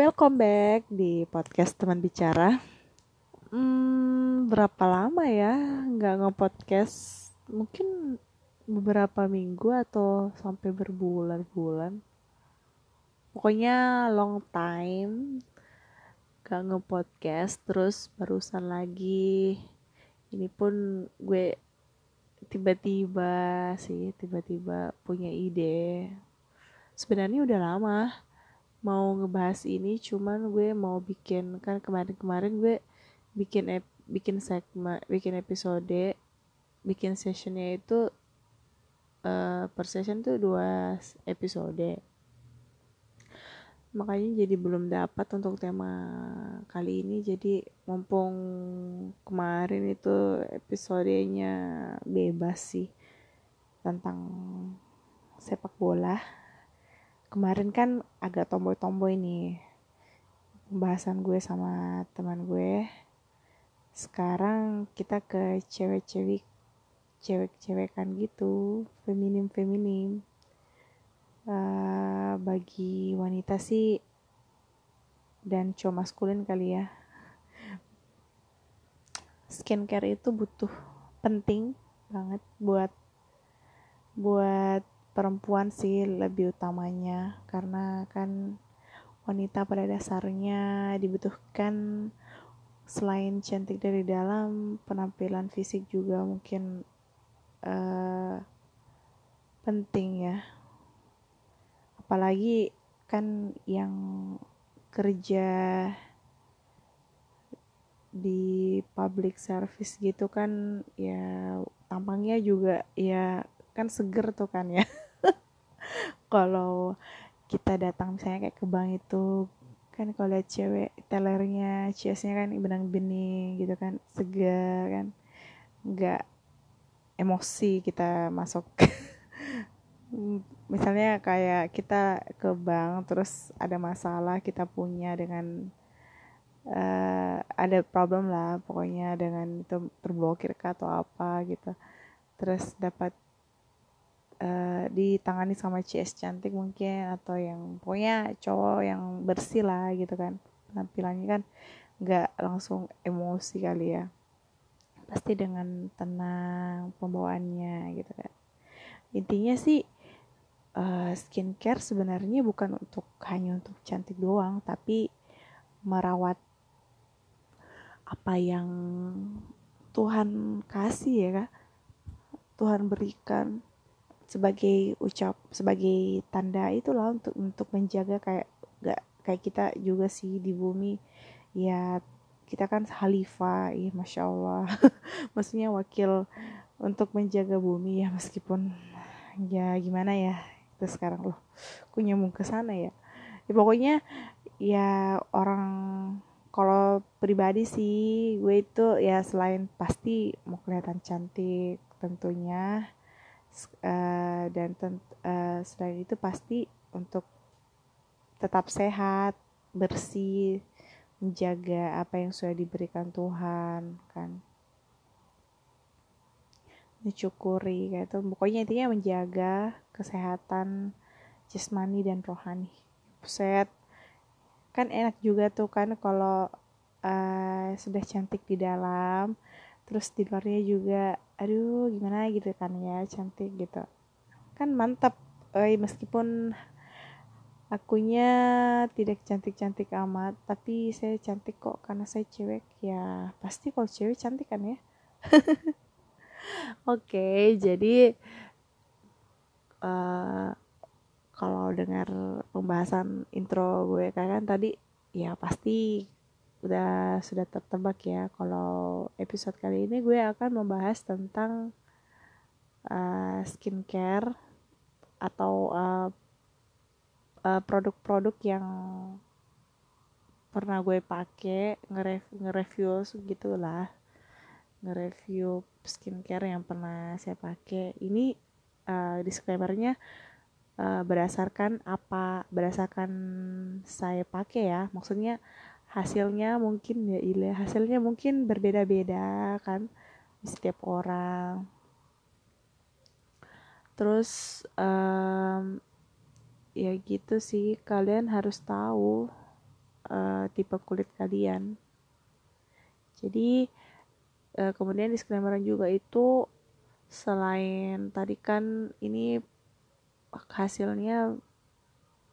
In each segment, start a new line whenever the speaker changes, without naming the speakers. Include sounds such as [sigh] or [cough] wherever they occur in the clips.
welcome back di podcast teman bicara. Hmm, berapa lama ya nggak nge-podcast? Mungkin beberapa minggu atau sampai berbulan-bulan. Pokoknya long time gak nge-podcast terus barusan lagi ini pun gue tiba-tiba sih tiba-tiba punya ide sebenarnya udah lama mau ngebahas ini cuman gue mau bikin kan kemarin-kemarin gue bikin ep, bikin segmen bikin episode bikin sessionnya itu uh, per session tuh dua episode. Makanya jadi belum dapat untuk tema kali ini jadi mumpung kemarin itu episodenya bebas sih tentang sepak bola kemarin kan agak tomboy-tomboy nih. Pembahasan gue sama teman gue. Sekarang kita ke cewek-cewek cewek-cewekan gitu. Feminim feminim uh, bagi wanita sih dan cowok maskulin kali ya. Skincare itu butuh penting banget buat buat perempuan sih lebih utamanya. Karena kan wanita pada dasarnya dibutuhkan selain cantik dari dalam penampilan fisik juga mungkin uh, penting ya. Apalagi kan yang kerja di public service gitu kan ya tampangnya juga ya kan seger tuh kan ya [laughs] kalau kita datang misalnya kayak ke bank itu kan kalau lihat cewek tellernya ciasnya kan benang bening gitu kan segar kan. Nggak emosi kita masuk. [laughs] Misalnya kayak kita ke bank terus ada masalah kita punya dengan uh, ada problem lah pokoknya dengan itu terblokir atau apa gitu. Terus dapat uh, ditangani sama CS cantik mungkin atau yang pokoknya cowok yang bersih lah gitu kan. Penampilannya kan nggak langsung emosi kali ya. Pasti dengan tenang pembawaannya gitu kan. Intinya sih uh, skincare sebenarnya bukan untuk hanya untuk cantik doang tapi merawat apa yang Tuhan kasih ya kak. Tuhan berikan sebagai ucap sebagai tanda itulah untuk untuk menjaga kayak gak kayak kita juga sih di bumi. Ya kita kan khalifah ya masya Allah. [laughs] Maksudnya wakil untuk menjaga bumi ya meskipun ya gimana ya itu sekarang loh aku nyambung ke sana ya. Ya pokoknya ya orang kalau pribadi sih gue itu ya selain pasti mau kelihatan cantik tentunya uh, dan uh, selain itu pasti untuk tetap sehat bersih menjaga apa yang sudah diberikan Tuhan kan. Mencukuri gitu. Pokoknya intinya menjaga kesehatan jasmani dan rohani. Set kan enak juga tuh kan kalau uh, sudah cantik di dalam terus di luarnya juga aduh gimana gitu kan ya cantik gitu. Kan mantap eh, meskipun akunya tidak cantik-cantik amat tapi saya cantik kok karena saya cewek ya pasti kalau cewek cantik kan ya. [laughs] Oke jadi uh, kalau dengar pembahasan intro gue kan tadi ya pasti udah sudah tertebak ya. Kalau episode kali ini gue akan membahas tentang uh, skincare atau uh, uh, produk-produk yang pernah gue pakai nge-review gitu lah nge-review skincare yang pernah saya pakai ini uh, disclaimernya uh, berdasarkan apa berdasarkan saya pakai ya. Maksudnya hasilnya mungkin ya ile hasilnya mungkin berbeda-beda kan setiap orang. Terus um, ya gitu sih kalian harus tahu uh, tipe kulit kalian. Jadi uh, kemudian disclaimer juga itu selain tadi kan ini hasilnya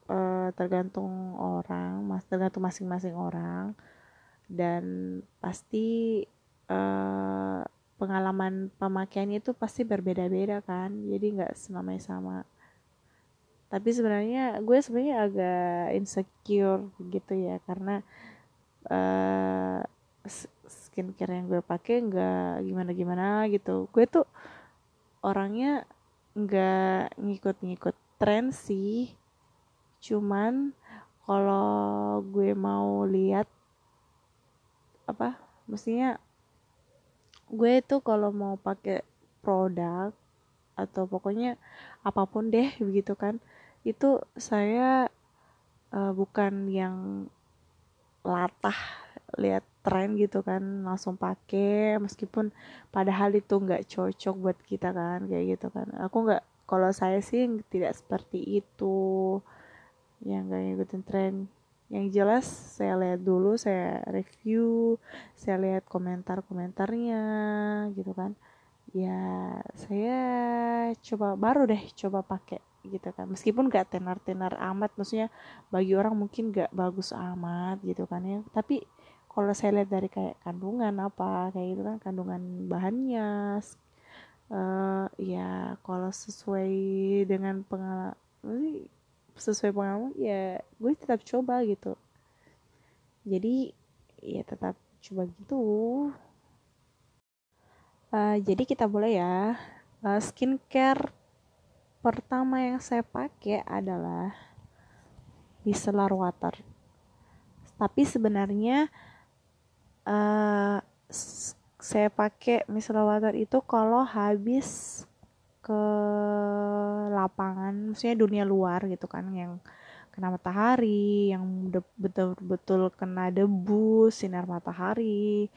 uh, tergantung orang mas tergantung masing-masing orang. Dan pasti uh, pengalaman pemakaiannya itu pasti berbeda-beda kan. Jadi nggak semuanya sama tapi sebenarnya gue sebenarnya agak insecure gitu ya. Karena uh, skincare yang gue pakai nggak gimana gimana gitu. Gue tuh orangnya nggak ngikut-ngikut tren sih cuman kalau gue mau lihat apa mestinya gue tuh kalau mau pakai produk atau pokoknya apa pun deh begitu kan itu saya uh, bukan yang latah lihat tren gitu kan langsung pakai meskipun padahal itu nggak cocok buat kita kan kayak gitu kan. Aku nggak kalau saya sih tidak seperti itu yang nggak ngikutin tren yang jelas saya lihat dulu saya review saya lihat komentar-komentarnya gitu kan. Ya saya coba baru deh coba pakai gitu kan. Meskipun gak tenar-tenar amat maksudnya bagi orang mungkin gak bagus amat gitu kan ya. Tapi kalau saya lihat dari kayak kandungan apa kayak gitu kan kandungan bahannya uh, ya kalau sesuai dengan pengalaman sesuai pengalaman ya gue tetap coba gitu. Jadi ya tetap coba gitu. Uh, jadi kita boleh ya uh, skincare pertama yang saya pakai adalah micellar water. Tapi sebenarnya uh, saya pakai micellar water itu kalau habis ke lapangan maksudnya dunia luar gitu kan yang kena matahari yang betul-betul kena debu sinar matahari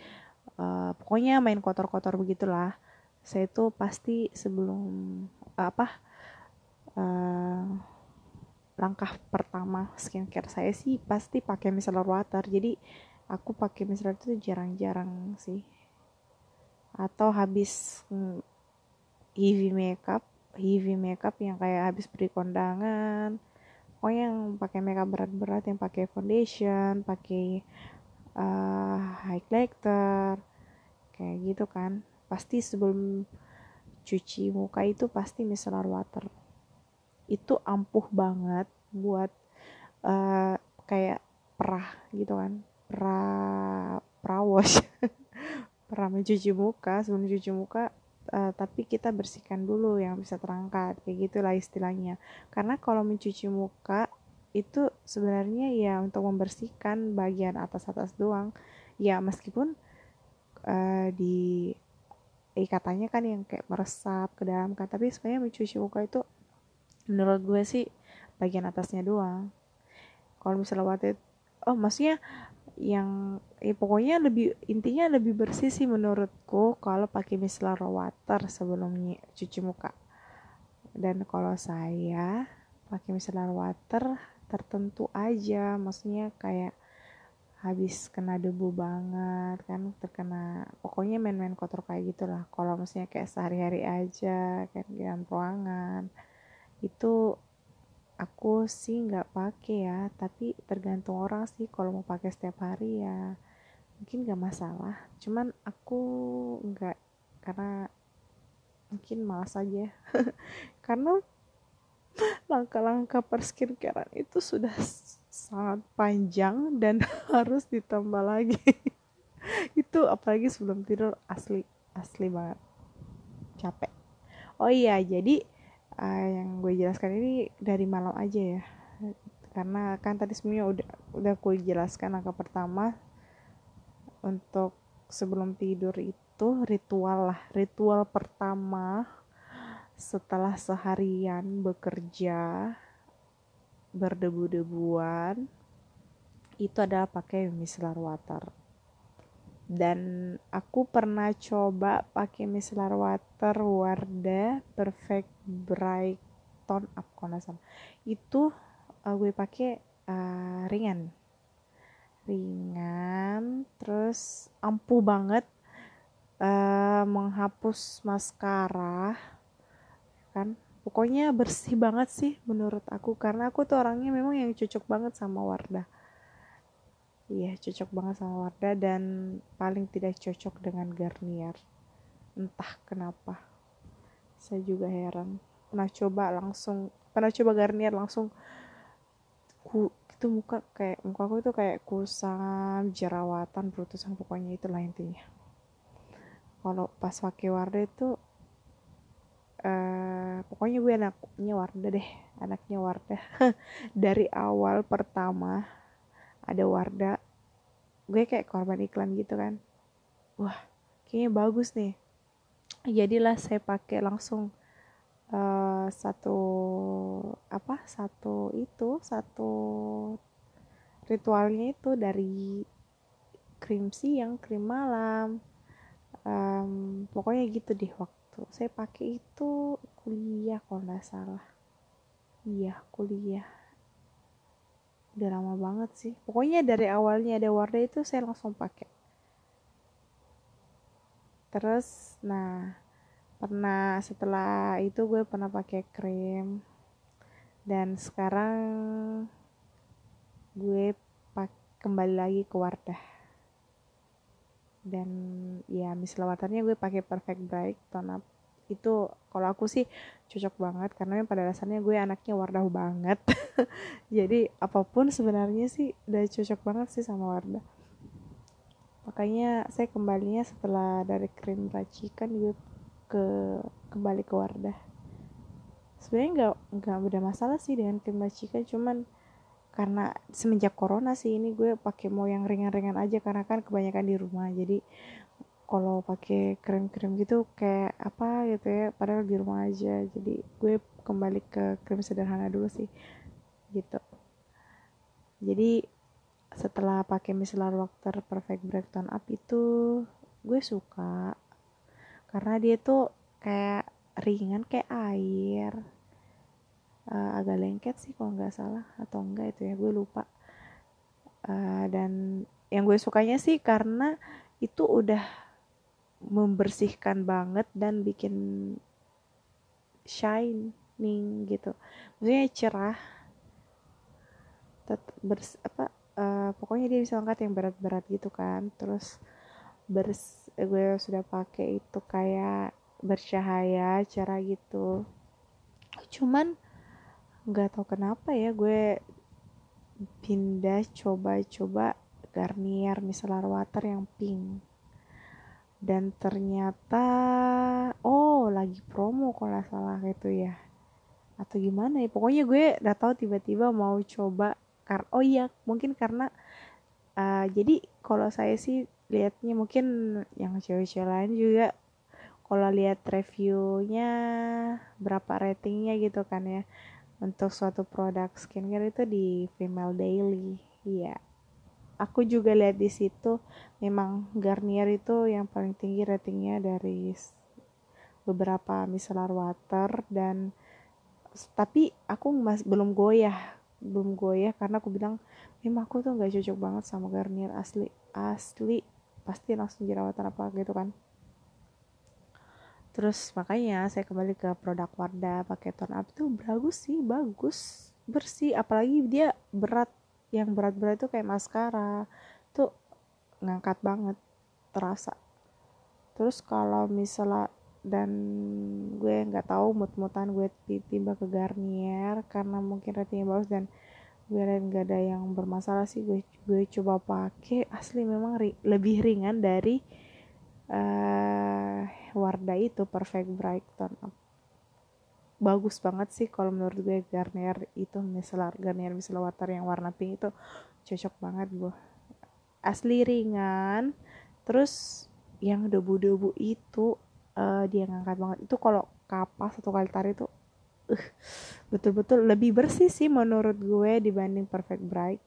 uh, pokoknya main kotor-kotor begitulah. Saya itu pasti sebelum apa uh, langkah pertama skincare saya sih pasti pakai micellar water. Jadi aku pakai micellar itu jarang-jarang sih. Atau habis heavy makeup heavy makeup yang kayak habis beri kondangan. Oh yang pakai makeup berat-berat yang pakai foundation pakai uh, highlighter kayak gitu kan. Pasti sebelum cuci muka itu pasti micellar water. Itu ampuh banget buat uh, kayak perah gitu kan. Pra prawash [laughs] pra mencuci muka sebelum cuci muka uh, tapi kita bersihkan dulu yang bisa terangkat kayak gitulah istilahnya. Karena kalau mencuci muka itu sebenarnya ya untuk membersihkan bagian atas atas doang. Ya meskipun uh, di eh, katanya kan yang kayak meresap ke dalam kan tapi sebenarnya mencuci muka itu menurut gue sih bagian atasnya doang. Kalau misalnya waktu itu oh maksudnya yang eh, pokoknya lebih intinya lebih bersih sih menurutku kalau pakai micellar water sebelum cuci muka. Dan kalau saya pakai micellar water tertentu aja maksudnya kayak habis kena debu banget kan terkena pokoknya main-main kotor kayak gitulah. Kalau maksudnya kayak sehari-hari aja kan di dalam ruangan itu aku sih nggak pakai ya. Tapi tergantung orang sih kalau mau pakai setiap hari ya mungkin nggak masalah cuman aku nggak karena mungkin malas aja [laughs] karena langkah-langkah per skincare itu sudah sangat panjang dan [laughs] harus ditambah lagi. [laughs] Itu apalagi sebelum tidur asli asli banget. Capek. Oh iya jadi uh, yang gue jelaskan ini dari malam aja ya. Karena kan tadi sebenarnya udah udah gue jelaskan angka pertama untuk sebelum tidur itu ritual lah. Ritual pertama setelah seharian bekerja berdebu-debuan itu adalah pakai micellar water. Dan aku pernah coba pakai micellar water Wardah Perfect Bright Tone Up kalau itu uh, gue pakai uh, ringan ringan terus ampuh banget uh, menghapus maskara kan? Pokoknya bersih banget sih menurut aku karena aku tuh orangnya memang yang cocok banget sama Wardah. Iya cocok banget sama Wardah dan paling tidak cocok dengan Garnier. Entah kenapa. Saya juga heran. Pernah coba langsung pernah coba Garnier langsung ku itu muka kayak muka aku itu kayak kusam jerawatan berutusan pokoknya itulah intinya. Kalau pas pakai Wardah itu uh, pokoknya gue anaknya Wardah deh anaknya Wardah [laughs] dari awal pertama ada Wardah gue kayak korban iklan gitu kan. Wah kayaknya bagus nih. Jadilah saya pakai langsung uh, satu apa satu itu satu ritualnya itu dari krim siang krim malam. Um, pokoknya gitu deh waktu saya pakai itu kuliah kalau nggak salah. Iya kuliah. Udah lama banget sih. Pokoknya dari awalnya ada Wardah itu saya langsung pakai. Terus nah pernah setelah itu gue pernah pakai krim. Dan sekarang gue pak kembali lagi ke Wardah. Dan ya misalnya waternya gue pakai perfect bright tone up. Itu kalau aku sih cocok banget karena pada dasarnya gue anaknya Wardah banget. [laughs] Jadi apa pun sebenarnya sih udah cocok banget sih sama Wardah. Makanya saya kembalinya setelah dari krim racikan gue ke kembali ke Wardah. Sebenarnya nggak nggak beda masalah sih dengan krim racikan cuman karena semenjak corona sih ini gue pakai mau yang ringan-ringan aja karena kan kebanyakan di rumah. Jadi kalau pakai krim-krim gitu kayak apa gitu ya padahal di rumah aja. Jadi gue kembali ke krim sederhana dulu sih gitu. Jadi setelah pakai micellar water perfect break tone up itu gue suka karena dia tuh kayak ringan kayak air. Uh, agak lengket sih kalau nggak salah atau enggak itu ya gue lupa. Uh, dan yang gue sukanya sih karena itu udah membersihkan banget dan bikin shining gitu. Maksudnya cerah tetap bers apa uh, pokoknya dia bisa angkat yang berat-berat gitu kan. Terus bers gue sudah pakai itu kayak bercahaya cerah gitu. Cuman nggak tahu kenapa ya gue pindah coba-coba Garnier micellar water yang pink. Dan ternyata oh lagi promo kalau salah gitu ya. Atau gimana ya pokoknya gue udah tahu tiba-tiba mau coba kar oh iya mungkin karena uh, jadi kalau saya sih liatnya mungkin yang cewek-cewek lain juga kalau lihat reviewnya berapa ratingnya gitu kan ya. Untuk suatu produk skincare itu di Female Daily iya. Aku juga lihat di situ memang Garnier itu yang paling tinggi ratingnya dari beberapa micellar water dan tapi aku masih belum goyah belum goyah karena aku bilang memang aku tuh nggak cocok banget sama Garnier asli asli pasti langsung jerawatan apa gitu kan. Terus makanya saya kembali ke produk Wardah pakai tone up itu bagus sih bagus bersih. Apalagi dia berat yang berat-berat itu kayak maskara. Tuh ngangkat banget terasa. Terus kalau misalnya dan gue nggak tahu mut-mutan gue tiba ke Garnier karena mungkin ratingnya bagus dan gue nggak ada yang bermasalah sih gue gue coba pakai. Asli memang ri, lebih ringan dari uh, Wardah itu perfect bright tone bagus banget sih kalau menurut gue Garnier itu misalnya Garnier misalnya water yang warna pink itu cocok banget gue asli ringan terus yang debu-debu itu uh, dia ngangkat banget. Itu kalau kapas atau kali tarik itu uh, betul-betul lebih bersih sih menurut gue dibanding perfect bright.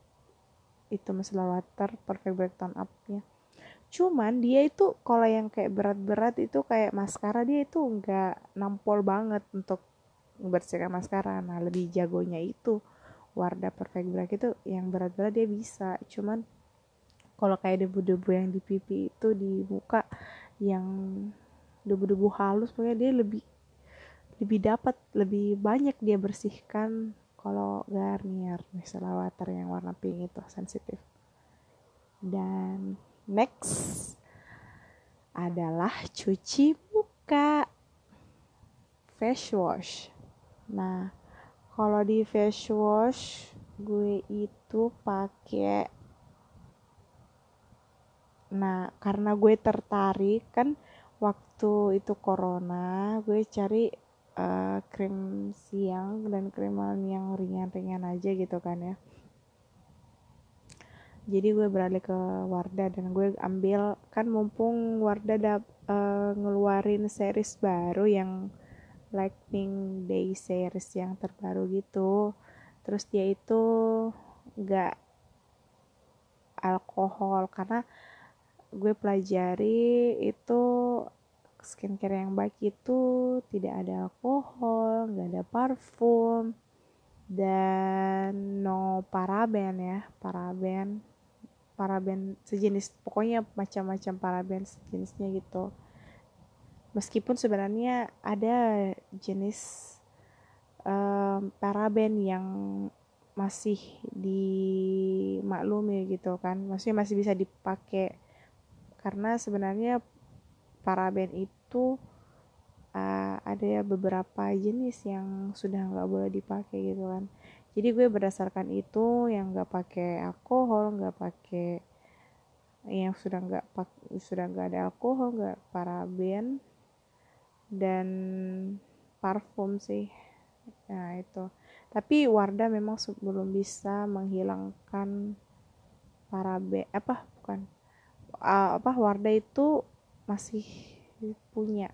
Itu misalnya water perfect bright tone up ya cuman dia itu kalau yang kayak berat-berat itu kayak maskara dia itu nggak nampol banget untuk membersihkan maskara. Nah lebih jagonya itu Wardah Perfect Black itu yang berat-berat dia bisa. Cuman kalau kayak debu-debu yang di pipi itu di muka yang debu-debu halus pokoknya dia lebih lebih dapat lebih banyak dia bersihkan kalau Garnier micellar water yang warna pink itu sensitif. Dan next adalah cuci muka. Face wash. Nah kalau di face wash gue itu pakai nah karena gue tertarik kan waktu itu corona gue cari uh, krim siang dan krim malam yang ringan-ringan aja gitu kan ya. Jadi gue beralih ke Wardah dan gue ambil kan mumpung Wardah ada uh, ngeluarin series baru yang Lightning Day series yang terbaru gitu. Terus dia itu gak alkohol karena gue pelajari itu skincare yang baik itu tidak ada alkohol, nggak ada parfum, dan no paraben ya, paraben, paraben sejenis, pokoknya macam-macam paraben sejenisnya gitu. Meskipun sebenarnya ada jenis um, paraben yang masih dimaklumi gitu kan, maksudnya masih bisa dipakai karena sebenarnya paraben itu uh, ada beberapa jenis yang sudah nggak boleh dipakai gitu kan. Jadi gue berdasarkan itu yang nggak pakai alkohol nggak pakai yang sudah nggak sudah nggak ada alkohol nggak paraben dan parfum sih. Nah itu. Tapi Wardah memang belum bisa menghilangkan paraben apa? Bukan. Uh, apa? Wardah itu masih punya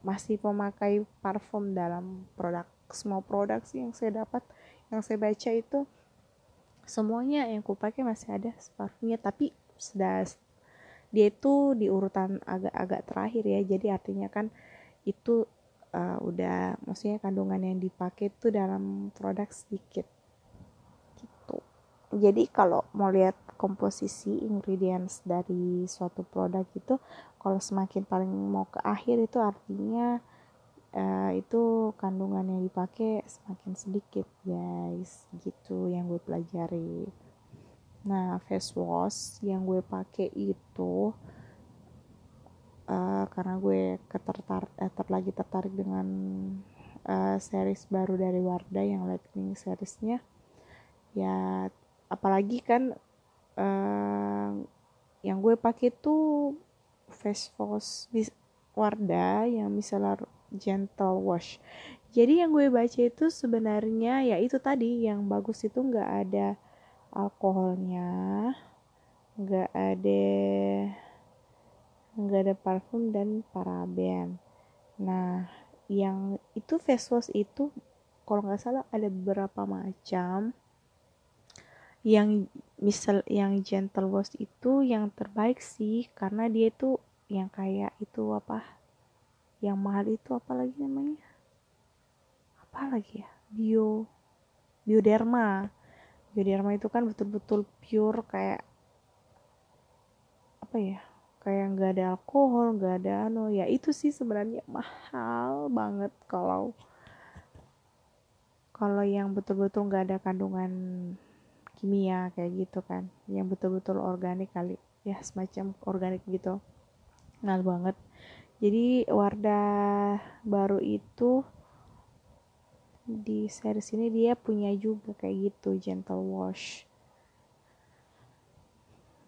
masih memakai parfum dalam produk semua produk sih yang saya dapat yang saya baca itu semuanya yang ku pakai masih ada parfumnya tapi sudah dia itu di urutan agak-agak terakhir ya jadi artinya kan itu uh, udah maksudnya kandungan yang dipakai itu dalam produk sedikit jadi kalau mau lihat komposisi ingredients dari suatu produk itu kalau semakin paling mau ke akhir itu artinya uh, itu kandungan yang dipakai semakin sedikit guys. Gitu yang gue pelajari. Nah face wash yang gue pakai itu uh, karena gue ketertar eh, ter lagi tertarik dengan uh, series baru dari Wardah yang Lightning seriesnya ya apalagi kan uh, yang gue pakai tuh face wash Wardah yang misalnya gentle wash. Jadi yang gue baca itu sebenarnya ya itu tadi yang bagus itu nggak ada alkoholnya nggak ada nggak ada parfum dan paraben. Nah yang itu face wash itu kalau nggak salah ada beberapa macam yang misal yang gentle wash itu yang terbaik sih karena dia itu yang kayak itu apa yang mahal itu apa lagi namanya? Apa lagi ya? Bio bioderma. Bioderma itu kan betul-betul pure kayak apa ya? Kayak nggak ada alkohol nggak ada ano. Ya itu sih sebenarnya mahal banget kalau kalau yang betul-betul nggak ada kandungan kimia kayak gitu kan. Yang betul-betul organik kali. Ya semacam organik gitu. Ngal banget. Jadi Wardah baru itu di series ini dia punya juga kayak gitu gentle wash.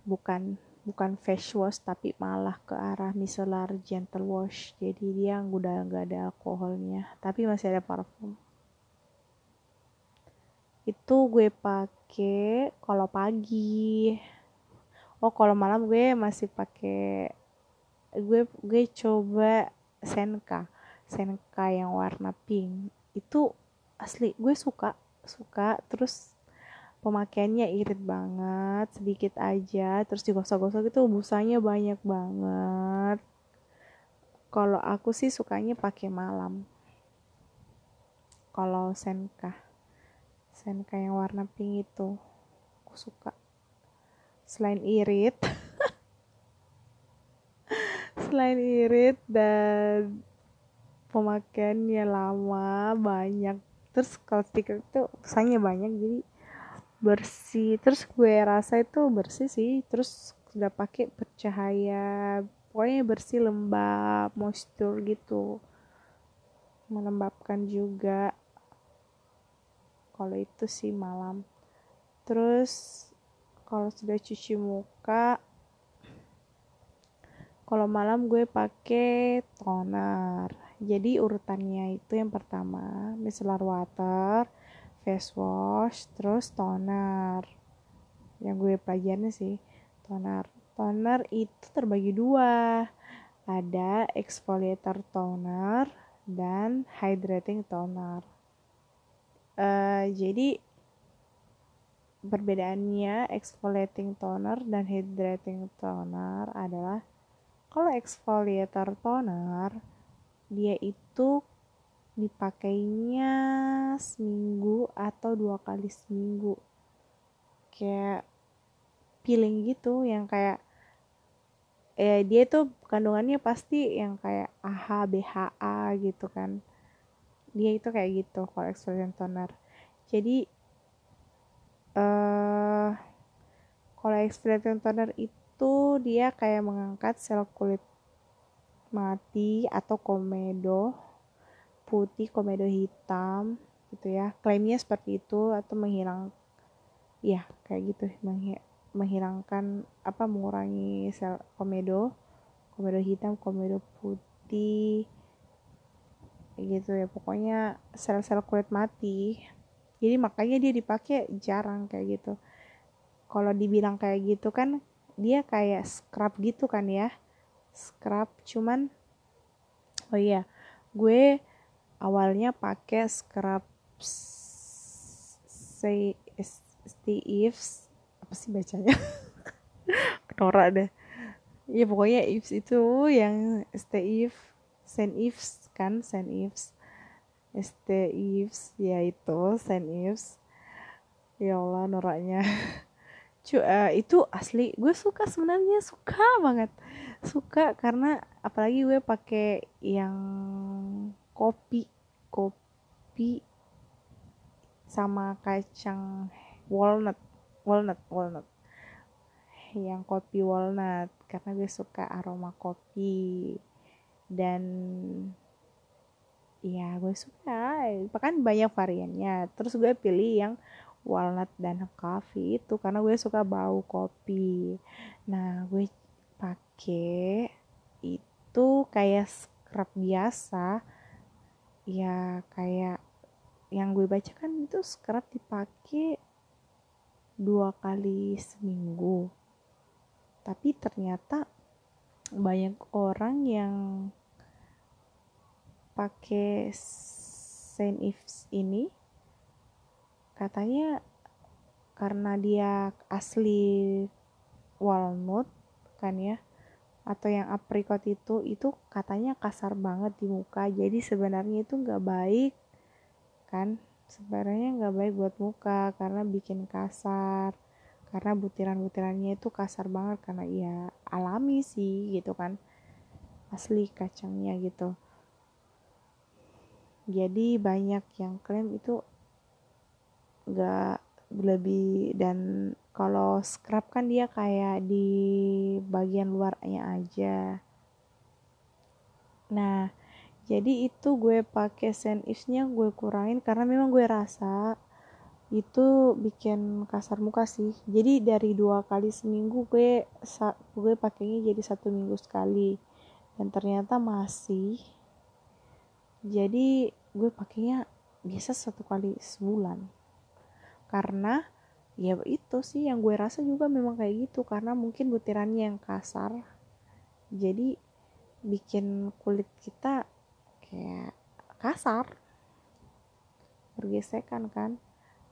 Bukan bukan face wash tapi malah ke arah micellar gentle wash. Jadi dia udah nggak ada alkoholnya. Tapi masih ada parfum itu gue pakai kalau pagi. Oh kalau malam gue masih pakai gue gue coba senka. Senka yang warna pink. Itu asli gue suka suka. Terus pemakaiannya irit banget sedikit aja. Terus digosok-gosok itu busanya banyak banget. Kalau aku sih sukanya pakai malam. Kalau senka senka yang warna pink itu. Aku suka. Selain irit [laughs] selain irit dan pemakaiannya lama banyak. Terus kalau stiker itu usahanya banyak jadi bersih. Terus gue rasa itu bersih sih. Terus sudah pakai bercahaya pokoknya bersih lembab moisture gitu. Melembabkan juga kalau itu sih malam. Terus kalau sudah cuci muka kalau malam gue pakai toner. Jadi urutannya itu yang pertama micellar water face wash terus toner. Yang gue pelajarin sih toner. Toner itu terbagi dua. Ada exfoliator toner dan hydrating toner uh, jadi perbedaannya exfoliating toner dan hydrating toner adalah kalau exfoliator toner dia itu dipakainya seminggu atau dua kali seminggu. Kayak peeling gitu yang kayak eh dia tuh kandungannya pasti yang kayak AHA BHA gitu kan dia itu kayak gitu kalau exfoliant toner. Jadi uh, kalau exfoliant toner itu dia kayak mengangkat sel kulit mati atau komedo putih komedo hitam gitu ya. Klaimnya seperti itu atau menghilang ya kayak gitu. Menghilangkan apa mengurangi sel komedo komedo hitam komedo putih gitu ya pokoknya sel-sel kulit mati. Jadi makanya dia dipakai jarang kayak gitu. Kalau dibilang kayak gitu kan dia kayak scrub gitu kan ya. Scrub cuman oh iya gue awalnya pakai scrub say Steve apa sih bacanya? [laughs] Nora deh. Ya pokoknya Ives itu yang Steve Saint Ives kan Saint Ives. ST Ives ya itu Saint Ives. Ya Allah noraknya. [laughs] Cu, uh, itu asli gue suka sebenarnya suka banget. Suka karena apalagi gue pakai yang kopi kopi sama kacang walnut walnut walnut. Yang kopi walnut karena gue suka aroma kopi. Dan ya gue suka. Bahkan banyak variannya. Terus gue pilih yang walnut dan coffee itu karena gue suka bau kopi. Nah gue pakai itu kayak scrub biasa. Ya kayak yang gue baca kan itu scrub dipakai dua kali seminggu. Tapi ternyata banyak orang yang pakai Saint Ives ini katanya karena dia asli walnut kan ya atau yang apricot itu itu katanya kasar banget di muka. Jadi sebenarnya itu nggak baik kan sebenarnya nggak baik buat muka karena bikin kasar karena butiran-butirannya itu kasar banget karena ya alami sih gitu kan asli kacangnya gitu jadi banyak yang klaim itu nggak lebih dan kalau scrub kan dia kayak di bagian luarnya aja. Nah jadi itu gue pakai nya gue kurangin karena memang gue rasa itu bikin kasar muka sih. Jadi dari dua kali seminggu gue gue pakainya jadi satu minggu sekali. Dan ternyata masih jadi gue pakainya biasa satu kali sebulan. Karena ya itu sih yang gue rasa juga memang kayak gitu. Karena mungkin butirannya yang kasar. Jadi bikin kulit kita kayak kasar. Bergesekan kan.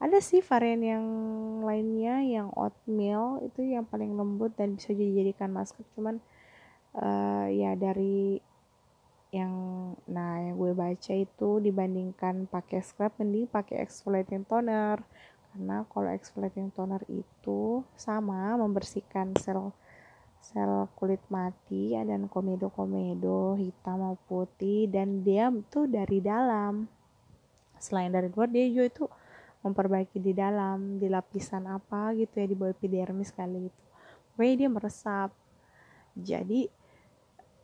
Ada sih varian yang lainnya yang oatmeal itu yang paling lembut dan bisa dijadikan masker. Cuman uh, ya dari yang nah yang gue baca itu dibandingkan pakai scrub mending pakai exfoliating toner. Karena kalau exfoliating toner itu sama membersihkan sel sel kulit mati dan komedo-komedo hitam maupun putih dan dia tuh dari dalam. Selain dari luar dia juga itu memperbaiki di dalam di lapisan apa gitu ya di bawah epidermis kali itu. Pokoknya dia meresap. Jadi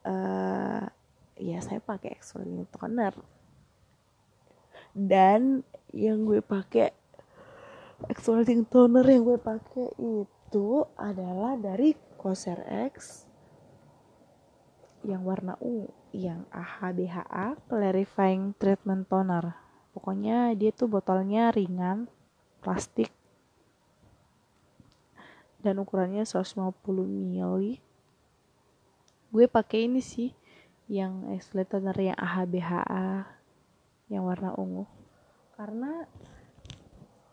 uh, ya saya pakai exfoliating toner dan yang gue pakai exfoliating toner yang gue pakai itu adalah dari Coser X yang warna ungu yang AHBHA Clarifying Treatment Toner. Pokoknya dia tuh botolnya ringan plastik dan ukurannya 150 ml gue pakai ini sih yang exfoliator yang AHBHA yang warna ungu. Karena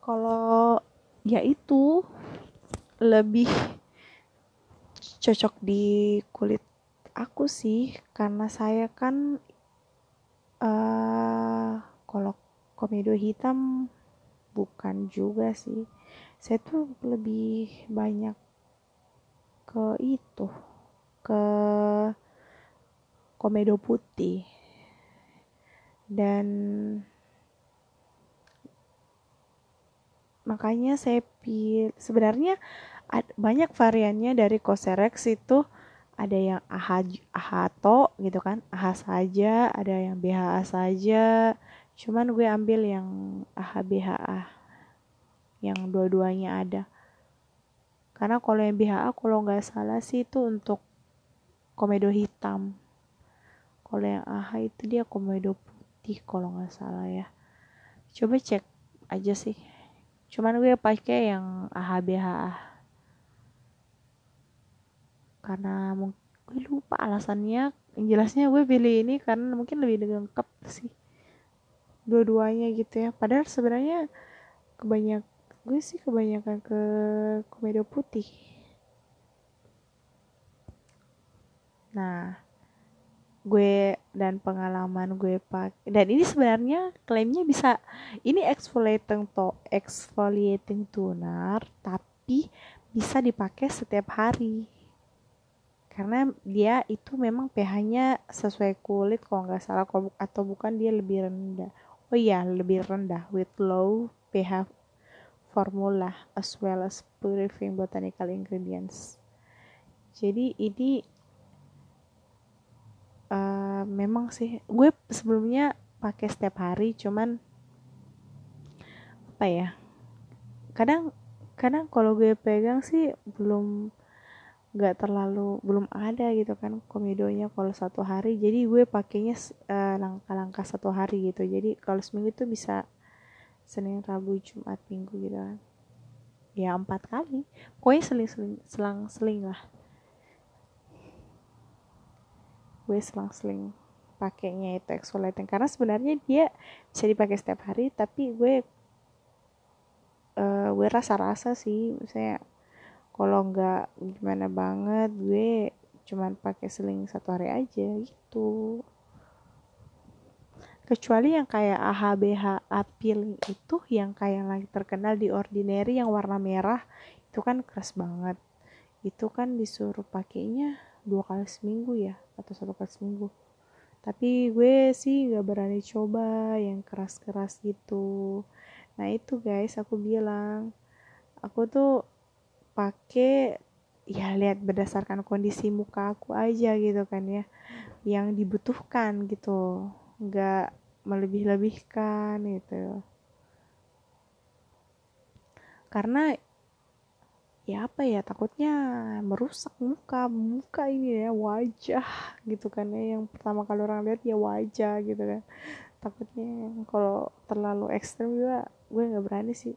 kalau ya itu lebih cocok di kulit aku sih karena saya kan uh, kalau komedo hitam bukan juga sih. Saya tuh lebih banyak ke itu ke komedo putih. Dan makanya saya pilih sebenarnya banyak variannya dari Coserex itu. Ada yang AHA, AHATO gitu kan AHA saja ada yang BHA saja. Cuman gue ambil yang AHBHA yang dua-duanya ada. Karena kalau yang BHA kalau nggak salah sih itu untuk komedo hitam kalau yang AHA itu dia komedo putih kalau nggak salah ya. Coba cek aja sih. Cuman gue pakai yang AHBHA karena gue lupa alasannya. Yang jelasnya gue pilih ini karena mungkin lebih lengkap sih. Dua-duanya gitu ya. Padahal sebenarnya kebanyak gue sih kebanyakan ke komedo putih nah gue dan pengalaman gue pakai dan ini sebenarnya klaimnya bisa ini exfoliating to exfoliating toner tapi bisa dipakai setiap hari. Karena dia itu memang pH-nya sesuai kulit kalau nggak salah atau bukan dia lebih rendah. Oh iya lebih rendah with low pH formula as well as purifying botanical ingredients. Jadi ini uh, memang sih. Gue sebelumnya pakai setiap hari cuman apa ya? Kadang kadang kalau gue pegang sih belum nggak terlalu belum ada gitu kan komedonya kalau satu hari. Jadi gue pakainya uh, langkah-langkah satu hari gitu. Jadi kalau seminggu itu bisa Senin Rabu Jumat Minggu gitu kan. Ya empat kali. Pokoknya seling-seling selang-seling lah gue selang-seling pakainya itu exfoliating. Karena sebenarnya dia bisa dipakai setiap hari tapi gue uh, gue rasa-rasa sih misalnya kalau nggak gimana banget gue cuman pakai seling satu hari aja gitu. Kecuali yang kayak AHBH apil itu yang kayak lagi terkenal di ordinary yang warna merah itu kan keras banget. Itu kan disuruh pakainya dua kali seminggu ya atau satu kali seminggu. Tapi gue sih gak berani coba yang keras-keras gitu. Nah itu guys aku bilang aku tuh pakai ya lihat berdasarkan kondisi muka aku aja gitu kan ya yang dibutuhkan gitu. Nggak melebih-lebihkan gitu. Karena ya apa ya takutnya merusak muka muka ini ya wajah gitu kan ya. Yang pertama kali orang lihat ya wajah gitu kan. Takutnya kalau terlalu ekstrem juga gue nggak berani sih.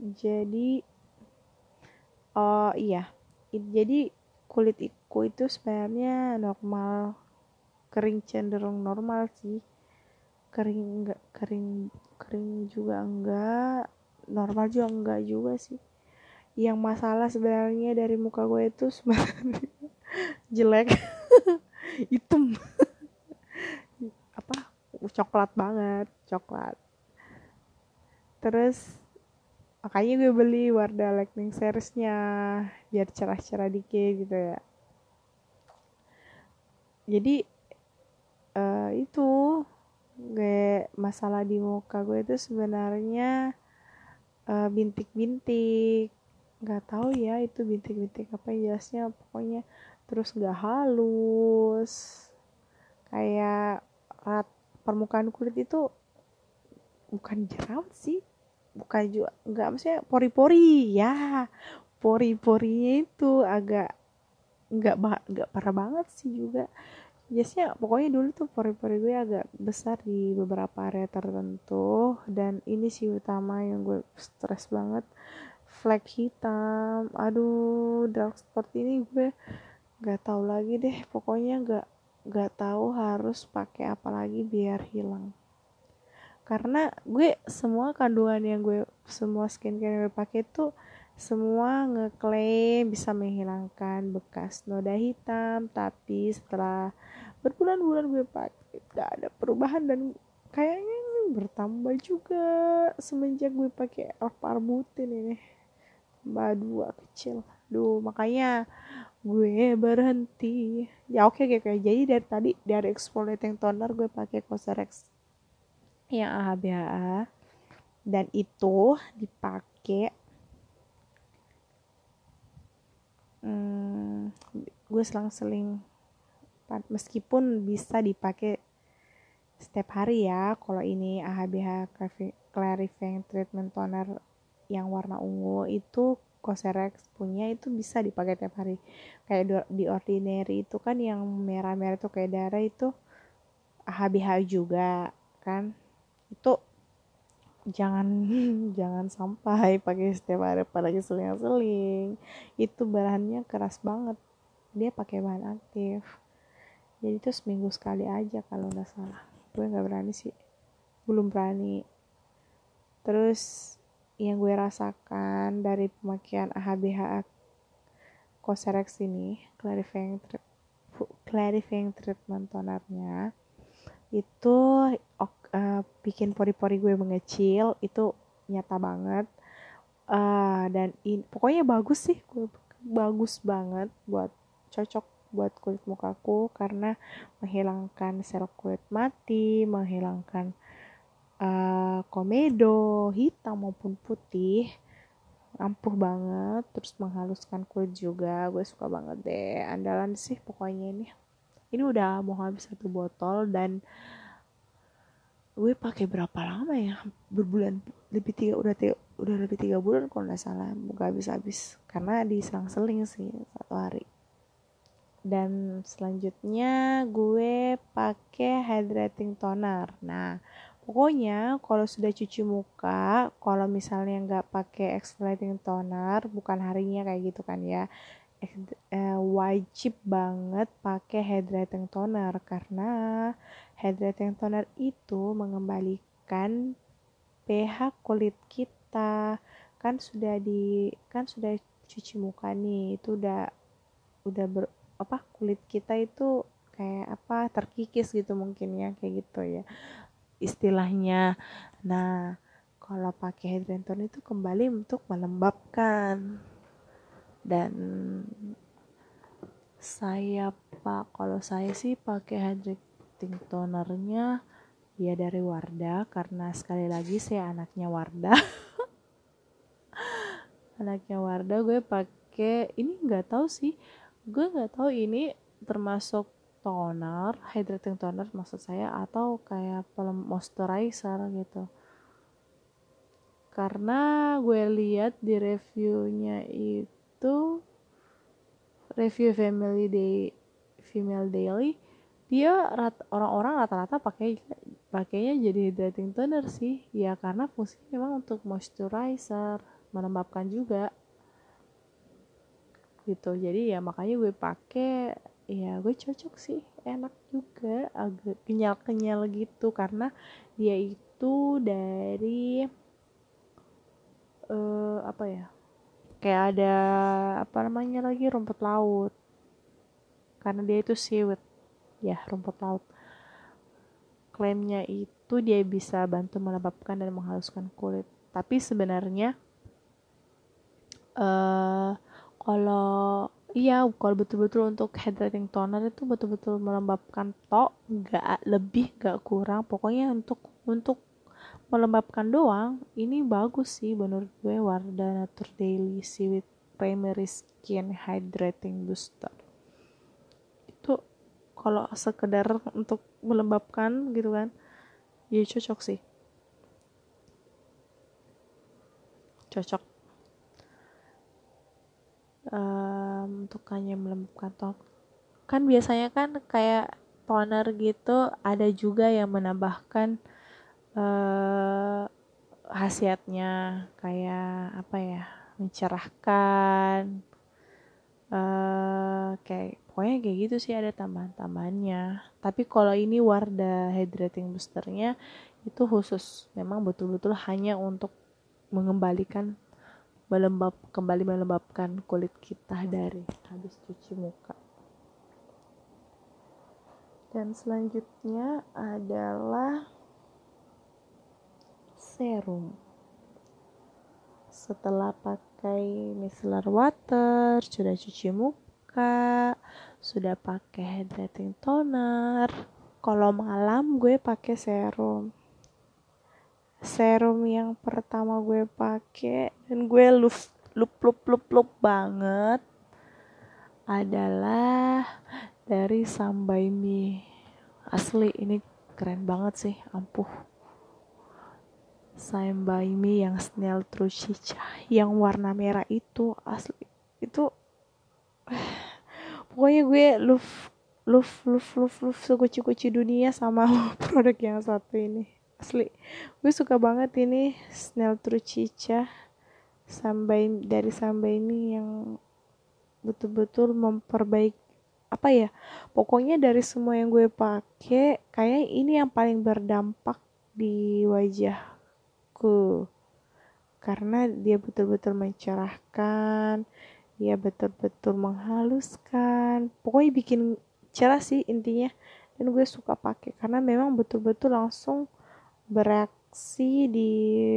Jadi oh iya jadi kulit iku itu sebenarnya normal kering cenderung normal sih. Kering enggak kering kering juga enggak normal juga enggak juga sih. Yang masalah sebenarnya dari muka gue itu sebenarnya [laughs] jelek [laughs] hitam. Apa? Coklat banget coklat. Terus makanya gue beli Wardah Lightning seriesnya biar cerah-cerah dikit gitu ya. Jadi uh, itu gue masalah di muka gue itu sebenarnya uh, bintik-bintik. Nggak tahu ya itu bintik-bintik apa jelasnya pokoknya. Terus nggak halus. Kayak rat permukaan kulit itu bukan jerawat sih. Bukan juga nggak maksudnya pori-pori ya. Pori-porinya itu agak nggak nggak parah banget sih juga biasanya pokoknya dulu tuh pori-pori gue agak besar di beberapa area tertentu. Dan ini sih utama yang gue stres banget. Flek hitam. Aduh dark spot ini gue nggak tahu lagi deh. Pokoknya nggak nggak tahu harus pakai apa lagi biar hilang. Karena gue semua kandungan yang gue semua skincare yang gue pakai tuh semua ngeklaim bisa menghilangkan bekas noda hitam. Tapi setelah berbulan-bulan gue pakai. Gak ada perubahan dan kayaknya bertambah juga semenjak gue pakai arbutin ini. Tambah dua kecil. Duh makanya gue berhenti. Ya oke okay, oke. Jadi dari tadi dari exfoliating toner gue pakai Cosrx yang AHBHA dan itu dipakai hmm, gue selang-seling meskipun bisa dipakai setiap hari ya kalau ini AHBH Clarifying Treatment Toner yang warna ungu itu Cosrx punya itu bisa dipakai tiap hari. Kayak di ordinary itu kan yang merah-merah itu kayak darah itu AHBH juga kan. Itu jangan [laughs] jangan sampai pakai setiap hari apalagi seling-seling. Itu bahannya keras banget. Dia pakai bahan aktif jadi itu seminggu sekali aja kalau nggak salah. Gue nggak berani sih. Belum berani. Terus yang gue rasakan dari pemakaian AHBH Cosrx ini clarifying clarifying treatment tonernya itu uh, bikin pori-pori gue mengecil itu nyata banget. Uh, dan in, pokoknya bagus sih gue bagus banget buat cocok buat kulit mukaku karena menghilangkan sel kulit mati menghilangkan uh, komedo hitam maupun putih. Ampuh banget terus menghaluskan kulit juga. Gue suka banget deh andalan sih pokoknya ini. Ini udah mau habis satu botol dan gue pakai berapa lama ya? Berbulan lebih tiga udah tiga, udah lebih tiga bulan kalau nggak salah. Gak habis habis karena diselang-seling sih satu hari dan selanjutnya gue pakai hydrating toner nah pokoknya kalau sudah cuci muka kalau misalnya nggak pakai exfoliating toner bukan harinya kayak gitu kan ya eh, wajib banget pakai hydrating toner karena Hydrating toner itu mengembalikan pH kulit kita. Kan sudah di kan sudah cuci muka nih, itu udah udah ber apa kulit kita itu kayak apa terkikis gitu mungkin ya kayak gitu ya istilahnya. Nah, kalau pakai hydrating toner itu kembali untuk melembabkan dan saya pak kalau saya sih pakai hydrating tonernya ya dari Wardah karena sekali lagi saya anaknya Wardah [laughs] anaknya Wardah gue pakai ini nggak tahu sih gue nggak tahu ini termasuk toner hydrating toner maksud saya atau kayak moisturizer gitu. Karena gue lihat di reviewnya itu review family day female daily dia orang-orang rata-rata pakai pakainya jadi hydrating toner sih. Ya karena fungsinya memang untuk moisturizer melembabkan juga gitu. Jadi ya makanya gue pakai ya gue cocok sih enak juga agak kenyal-kenyal gitu. Karena dia itu dari uh, apa ya kayak ada apa namanya lagi rumput laut. Karena dia itu seaweed ya rumput laut. Klaimnya itu dia bisa bantu melembabkan dan menghaluskan kulit. Tapi sebenarnya uh, kalau iya kalau betul-betul untuk hydrating toner itu betul-betul melembabkan tok nggak lebih nggak kurang. Pokoknya untuk untuk melembabkan doang ini bagus sih menurut gue. Wardah Nature Daily Seaweed Primary Skin Hydrating Booster. Itu kalau sekedar untuk melembabkan gitu kan ya cocok sih. Cocok um, untuk hanya melembabkan tok kan biasanya kan kayak toner gitu ada juga yang menambahkan uh, khasiatnya. Kayak apa ya mencerahkan uh, kayak pokoknya kayak gitu sih ada tambahan-tambahannya. Tapi kalau ini Wardah hydrating boosternya itu khusus. Memang betul-betul hanya untuk mengembalikan melembab kembali melembabkan kulit kita dari habis cuci muka. Dan selanjutnya adalah serum. Setelah pakai micellar water sudah cuci muka sudah pakai hydrating toner. Kalau malam gue pakai serum serum yang pertama gue pakai dan gue lup lup lup lup lup banget adalah dari Sambai Mi asli ini keren banget sih ampuh Sambai Mi yang snail trucica yang warna merah itu asli itu pokoknya gue love love love love love sekuci-kuci dunia sama produk yang satu ini asli. Gue suka banget ini snail trucica sampai dari sampai ini yang betul-betul memperbaik apa ya pokoknya dari semua yang gue pakai kayak ini yang paling berdampak di wajahku. Karena dia betul-betul mencerahkan dia betul-betul menghaluskan pokoknya bikin cerah sih intinya. Dan gue suka pakai karena memang betul-betul langsung bereaksi di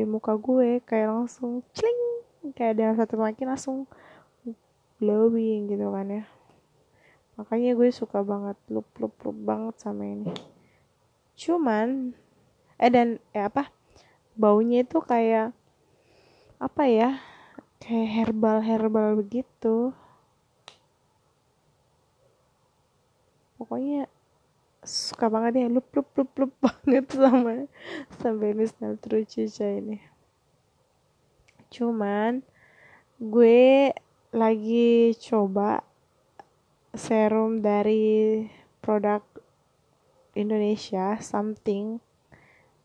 muka gue kayak langsung cling kayak dalam satu makin langsung glowing gitu kan ya. Makanya gue suka banget lup lup lup banget sama ini. Cuman eh dan eh apa baunya itu kayak apa ya kayak herbal herbal begitu. Pokoknya suka banget ya lup lup lup lup [laughs] banget sama sampai Misnal Trucica ini. Cuman gue lagi coba serum dari produk Indonesia something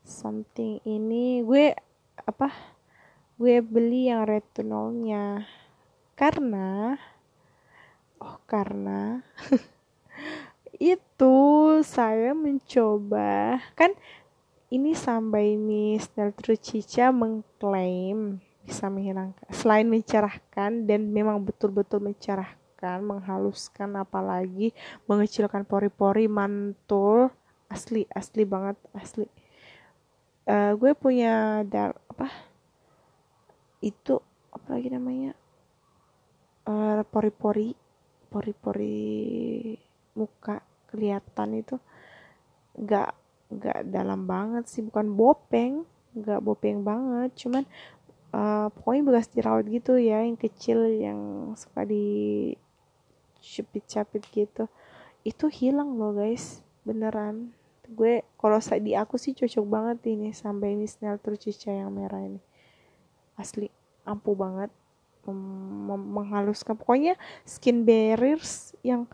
something ini. Gue apa gue beli yang retinolnya. Karena oh karena [laughs] itu saya mencoba. Kan ini sampai ini Snell Cica mengklaim bisa menghilangkan selain mencerahkan dan memang betul-betul mencerahkan menghaluskan apalagi mengecilkan pori-pori mantul. Asli asli banget asli. Uh, gue punya dar apa? Itu apa lagi namanya? Uh, pori-pori pori-pori muka kelihatan itu nggak nggak dalam banget sih bukan bopeng nggak bopeng banget cuman uh, pokoknya bekas dirawat gitu ya yang kecil yang suka di capit-capit gitu. Itu hilang loh guys beneran. Gue kalau di aku sih cocok banget ini sampai ini snail trucica yang merah ini. Asli ampuh banget menghaluskan. Pokoknya skin barriers yang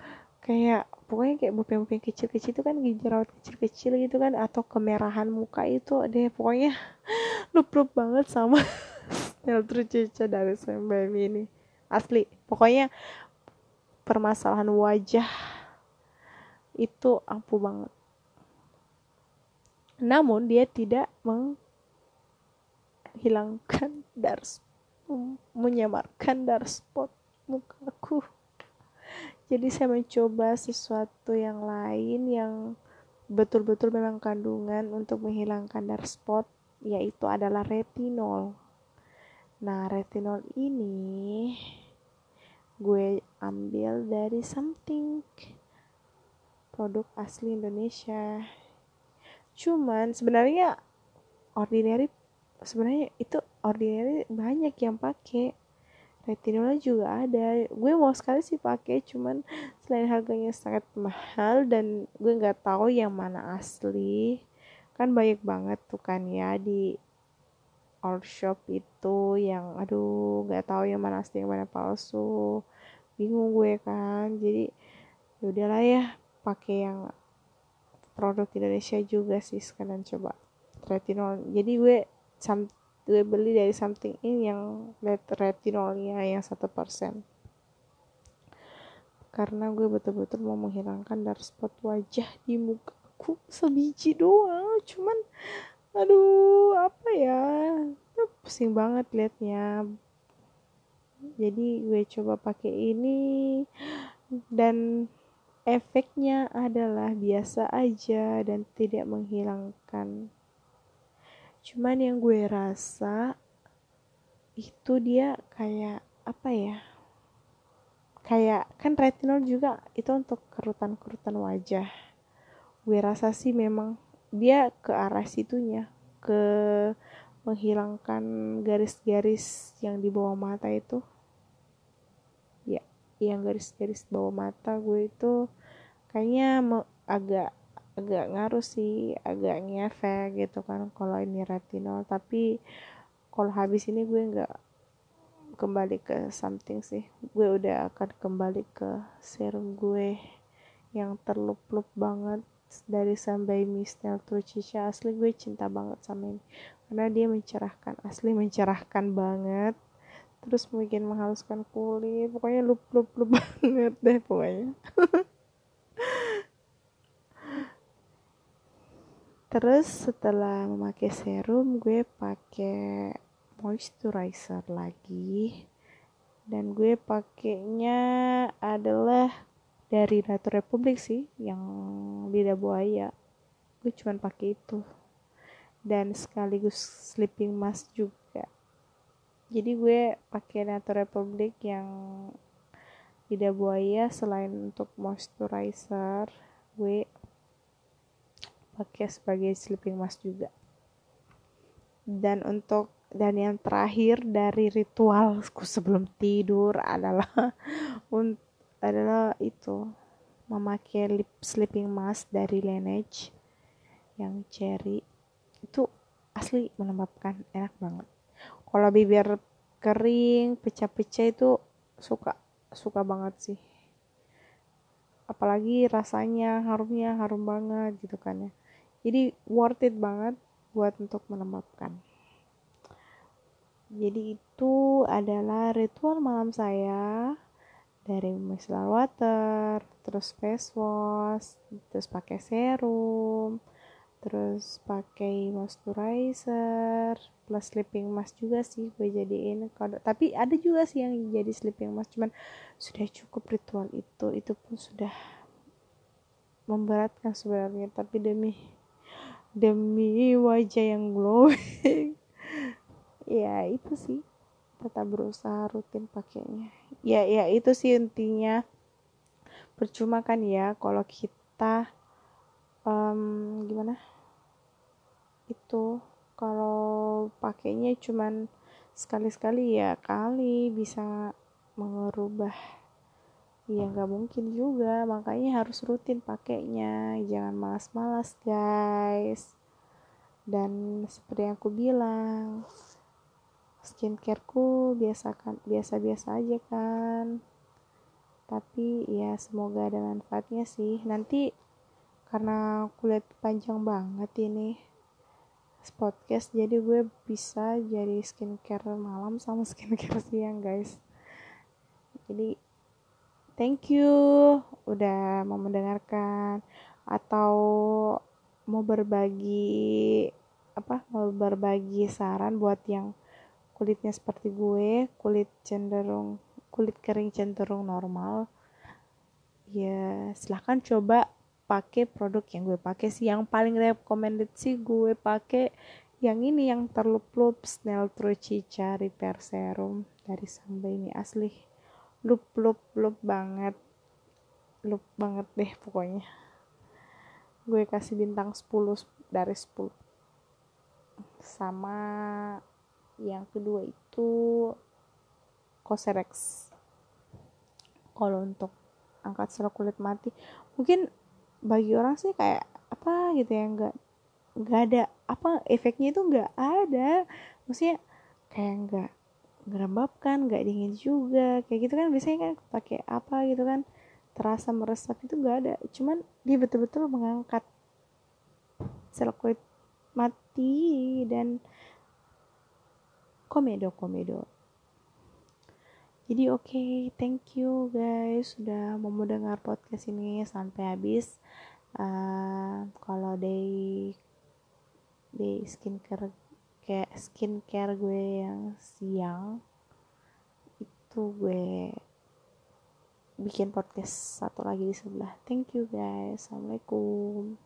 kayak pokoknya kayak bopeng-bopeng kecil-kecil itu kan jerawat kecil-kecil gitu kan atau kemerahan muka itu deh pokoknya [laughs] lup-lup banget sama [laughs] Neltru Cica dari Sembem ini. Asli pokoknya permasalahan wajah itu ampuh banget. Namun dia tidak menghilangkan dark menyamarkan dark spot mukaku jadi saya mencoba sesuatu yang lain yang betul-betul memang kandungan untuk menghilangkan dark spot yaitu adalah retinol. Nah retinol ini gue ambil dari something produk asli Indonesia. Cuman sebenarnya ordinary sebenarnya itu ordinary banyak yang pakai retinol juga ada. Gue mau sekali sih pakai cuman selain harganya sangat mahal dan gue nggak tahu yang mana asli. Kan banyak banget tuh kan ya di all shop itu yang aduh nggak tahu yang mana asli yang mana palsu. Bingung gue kan. Jadi ya udahlah ya pakai yang produk Indonesia juga sih. Sekalian coba retinol jadi gue gue beli dari something in yang retinolnya yang satu persen. Karena gue betul-betul mau menghilangkan dark spot wajah di muka aku sebiji doang. Cuman aduh apa ya? Pusing banget liatnya. Jadi gue coba pakai ini. Dan efeknya adalah biasa aja dan tidak menghilangkan cuman yang gue rasa itu dia kayak apa ya kayak kan retinol juga itu untuk kerutan-kerutan wajah. Gue rasa sih memang dia ke arah situnya ke menghilangkan garis-garis yang di bawah mata itu. Yang garis-garis bawah mata gue itu kayaknya agak agak ngaruh sih agak ngefek gitu kan kalau ini retinol. Tapi kalau habis ini gue nggak kembali ke something sih. Gue udah akan kembali ke serum gue yang terlup-lup banget dari sampai Mistel Trucica asli gue cinta banget sama ini karena dia mencerahkan asli mencerahkan banget. Terus mungkin menghaluskan kulit pokoknya lup lup lup banget deh pokoknya [laughs] terus setelah memakai serum gue pakai moisturizer lagi. Dan gue pakainya adalah dari Nature Republic sih yang lidah buaya. Gue cuman pakai itu. Dan sekaligus sleeping mask juga. Jadi gue pakai Nature Republic yang lidah buaya. Selain untuk moisturizer gue pakai sebagai sleeping mask juga. Dan untuk dan yang terakhir dari ritualku sebelum tidur adalah [laughs] adalah itu memakai lip sleeping mask dari Laneige yang cherry. Itu asli menembapkan enak banget. Kalau bibir kering pecah-pecah itu suka suka banget sih. Apalagi rasanya harumnya harum banget gitu kan ya jadi worth it banget buat untuk menembapkan jadi itu adalah ritual malam saya. Dari micellar water terus face wash terus pakai serum terus pakai moisturizer plus sleeping mask juga sih gue jadiin. Kalau tapi ada juga sih yang jadi sleeping mask cuman sudah cukup ritual itu itu pun sudah memberatkan sebenarnya. Tapi demi demi wajah yang glowing. [laughs] Ya itu sih. Tetap berusaha rutin pakainya. Ya ya itu sih intinya. Percuma kan ya kalau kita um, gimana? Itu kalau pakainya cuman sekali-sekali ya kali bisa mengubah ya nggak mungkin juga. Makanya harus rutin pakainya. Jangan malas-malas guys. Dan seperti yang aku bilang skincareku biasakan biasa-biasa aja kan. Tapi ya semoga ada manfaatnya sih. Nanti karena kulit panjang banget ini podcast jadi gue bisa jadi skincare malam sama [laughs] skincare siang guys. Jadi thank you udah mau mendengarkan atau mau berbagi apa mau berbagi saran buat yang kulitnya seperti gue kulit cenderung kulit kering cenderung normal ya silahkan coba pakai produk yang gue pakai sih. Yang paling recommended sih gue pakai yang ini yang terlup-lup Snell Trucica Repair Serum dari Samba ini asli lup lup lup banget. Lup banget deh pokoknya. Gue kasih bintang 10 dari 10 sama yang kedua itu Cosrx kalau untuk angkat sel kulit mati mungkin bagi orang sih kayak apa gitu ya nggak nggak ada apa efeknya itu nggak ada. Maksudnya kayak nggak ngerembabkan nggak dingin juga. Kayak gitu kan biasanya kan pakai apa gitu kan terasa meresap itu nggak ada. Cuman dia betul-betul mengangkat sel kulit mati dan komedo komedo jadi oke okay, thank you guys sudah mau mendengar podcast ini sampai habis. Uh, kalau day di skincare kayak skincare gue yang siang itu gue bikin podcast satu lagi di sebelah. Thank you guys. Assalamualaikum